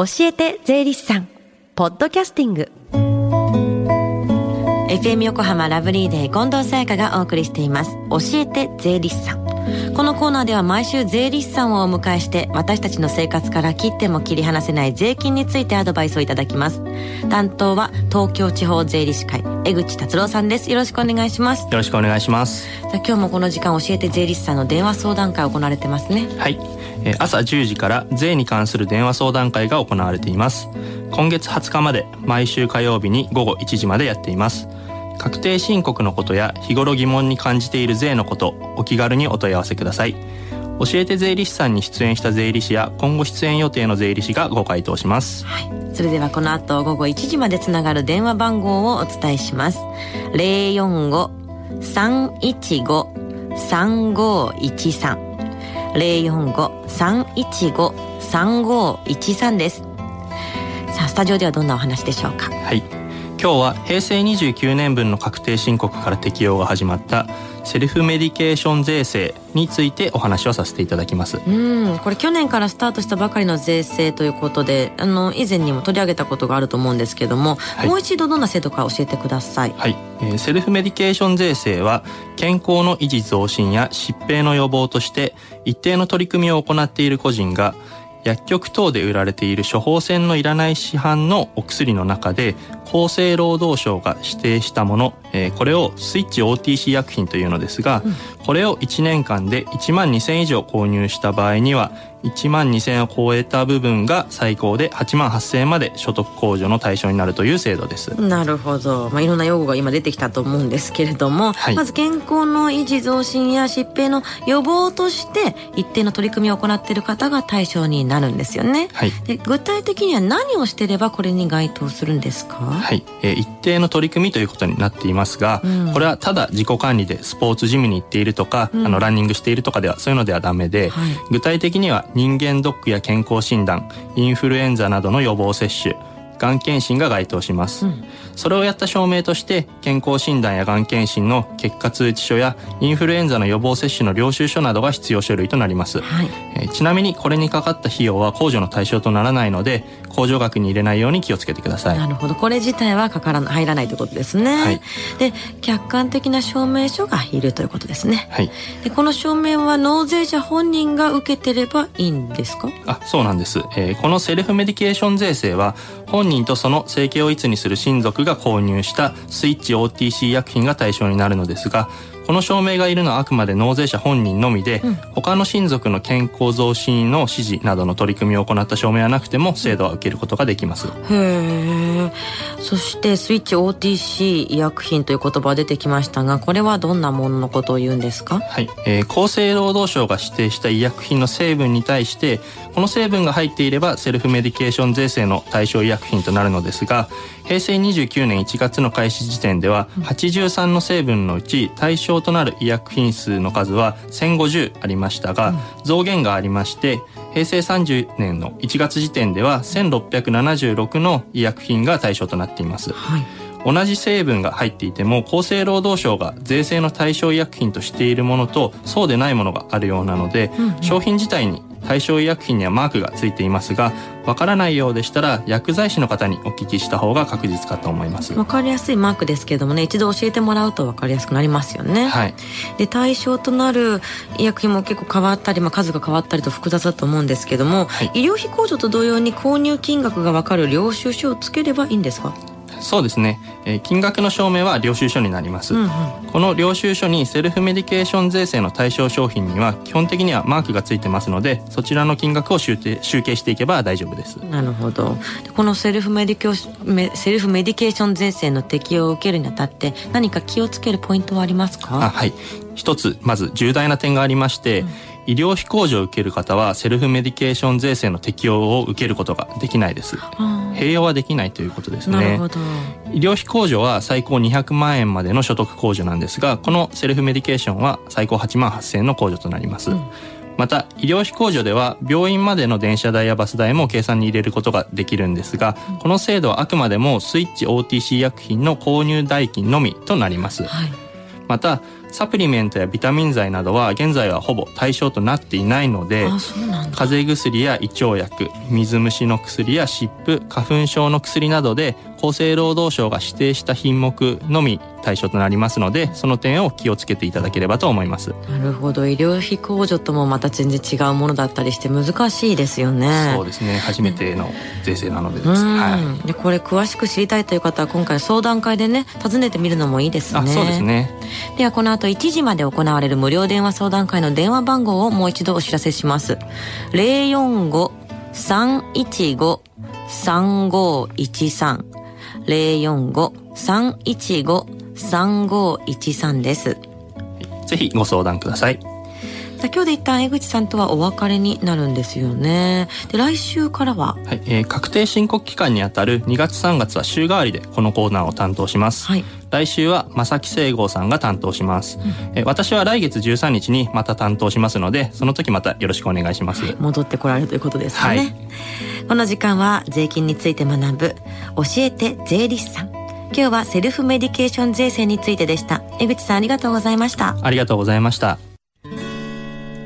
教えて税理士さん。ポッドキャスティング。FM 横浜ラブリーデー近藤沙耶香がお送りしています。教えて税理士さん。このコーナーでは毎週税理士さんをお迎えして私たちの生活から切っても切り離せない税金についてアドバイスをいただきます。担当は東京地方税理士会江口達郎さんです。よろしくお願いします。よろしくお願いします。今日もこの時間教えて税理士さんの電話相談会行われてますね。はい朝10時から税に関する電話相談会が行われています。今月20日まで毎週火曜日に午後1時までやっています。確定申告のことや日頃疑問に感じている税のことお気軽にお問い合わせください。教えて税理士さんに出演した税理士や今後出演予定の税理士がご回答します、はい、それではこの後午後1時までつながる電話番号をお伝えします。045-315-3513 045-315-3513です。さあスタジオではどんなお話でしょうか？はい。今日は平成29年分の確定申告から適用が始まったセルフメディケーション税制についてお話をさせていただきます。うんこれ去年からスタートしたばかりの税制ということであの以前にも取り上げたことがあると思うんですけども、はい、もう一度どんな制度か教えてください。はい、えー、セルフメディケーション税制は健康の維持増進や疾病の予防として一定の取り組みを行っている個人が薬局等で売られている処方箋のいらない市販のお薬の中で厚生労働省が指定したもの、えー、これをスイッチ OTC 薬品というのですが、うん、これを1年間で1万2000以上購入した場合には1万2000円を超えた部分が最高で8万8000円まで所得控除の対象になるという制度です。なるほど、まあ、いろんな用語が今出てきたと思うんですけれども、はい、まず健康の維持増進や疾病の予防として一定の取り組みを行っている方が対象になるんですよね、はい、で具体的には何をしていればこれに該当するんですか？はい、えー、一定の取り組みということになっていますが、うん、これはただ自己管理でスポーツジムに行っているとか、うん、あのランニングしているとかではそういうのではダメで、はい、具体的には人間ドックや健康診断インフルエンザなどの予防接種。がん検診が該当します、うん、それをやった証明として健康診断やがん検診の結果通知書やインフルエンザの予防接種の領収書などが必要書類となります、はい、えちなみにこれにかかった費用は控除の対象とならないので控除額に入れないように気をつけてください。なるほど。これ自体はかから入らないということですね、はい、で客観的な証明書がいるということですね、はい、でこの証明は納税者本人が受けてればいいんですか？あそうなんです、えー、このセルフメディケーション税制は本人とその生計を一にする親族が購入したスイッチ OTC 薬品が対象になるのですがこの証明がいるのはあくまで納税者本人のみで、うん、他の親族の健康増進の指示などの取り組みを行った証明はなくても制度は受けることができます。へえ。そしてスイッチ OTC 医薬品という言葉が出てきましたが、これはどんなもののことを言うんですか？はい、えー、厚生労働省が指定した医薬品の成分に対してこの成分が入っていればセルフメディケーション税制の対象医薬品となるのですが平成29年1月の開始時点では83の成分のうち対象となる医薬品数の数は1050ありましたが増減がありまして平成30年の1月時点では1676の医薬品が対象となっています。はい。同じ成分が入っていても厚生労働省が税制の対象医薬品としているものとそうでないものがあるようなので、商品自体に対象医薬品にはマークがついていますがわからないようでしたら薬剤師の方にお聞きした方が確実かと思います。わかりやすいマークですけどもね一度教えてもらうとわかりやすくなりますよね。はい。で対象となる医薬品も結構変わったり、まあ、数が変わったりと複雑だと思うんですけども、はい、医療費控除と同様に購入金額がわかる領収書をつければいいんですか？そうですね、えー、金額の証明は領収書になります、うんうん、この領収書にセルフメディケーション税制の対象商品には基本的にはマークがついてますのでそちらの金額を集集計していけば大丈夫です。なるほど。このセルフメディケーセルフメディケーション税制の適用を受けるにあたって何か気をつけるポイントはありますか？あはい。一つまず重大な点がありまして、うん。医療費控除を受ける方はセルフメディケーション税制の適用を受けることができないです。併用はできないということですね。医療費控除は最高200万円までの所得控除なんですが、このセルフメディケーションは最高8万8000円の控除となります。うん。また医療費控除では病院までの電車代やバス代も計算に入れることができるんですがこの制度はあくまでもスイッチ OTC 薬品の購入代金のみとなります、はい、またサプリメントやビタミン剤などは現在はほぼ対象となっていないので風邪薬や胃腸薬水虫の薬や湿布花粉症の薬などで厚生労働省が指定した品目のみ対象となりますのでその点を気をつけていただければと思います。なるほど。医療費控除ともまた全然違うものだったりして難しいですよね。そうですね。初めての税制なのでです、はい、でこれ詳しく知りたいという方は今回相談会でね訪ねてみるのもいいですね。そうですね。ではこの後1時まで行われる無料電話相談会の電話番号をもう一度お知らせします。045-315-3513 045-315-3513です。ぜひご相談ください。今日で一旦江口さんとはお別れになるんですよね。で来週からは、はいえー、確定申告期間にあたる2月3月は週替わりでこのコーナーを担当します。はい、来週は正木聖剛さんが担当します、うん、え私は来月13日にまた担当しますのでその時またよろしくお願いします、戻ってこられるということですね、はい、この時間は税金について学ぶ教えて税理士さん。今日はセルフメディケーション税制についてでした。江口さんありがとうございました。ありがとうございました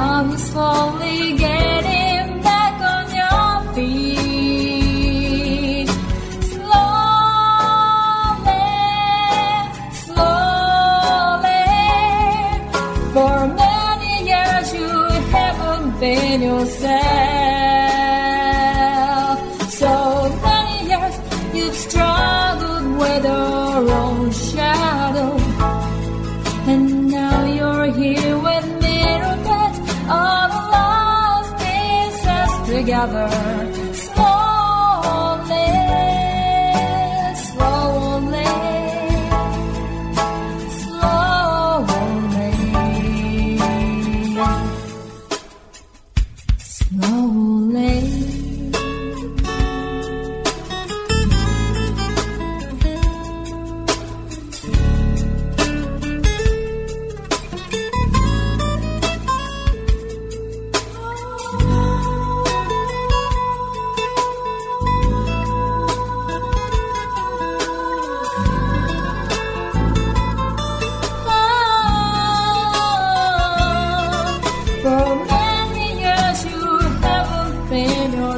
Time is slowly getting another.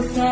okay.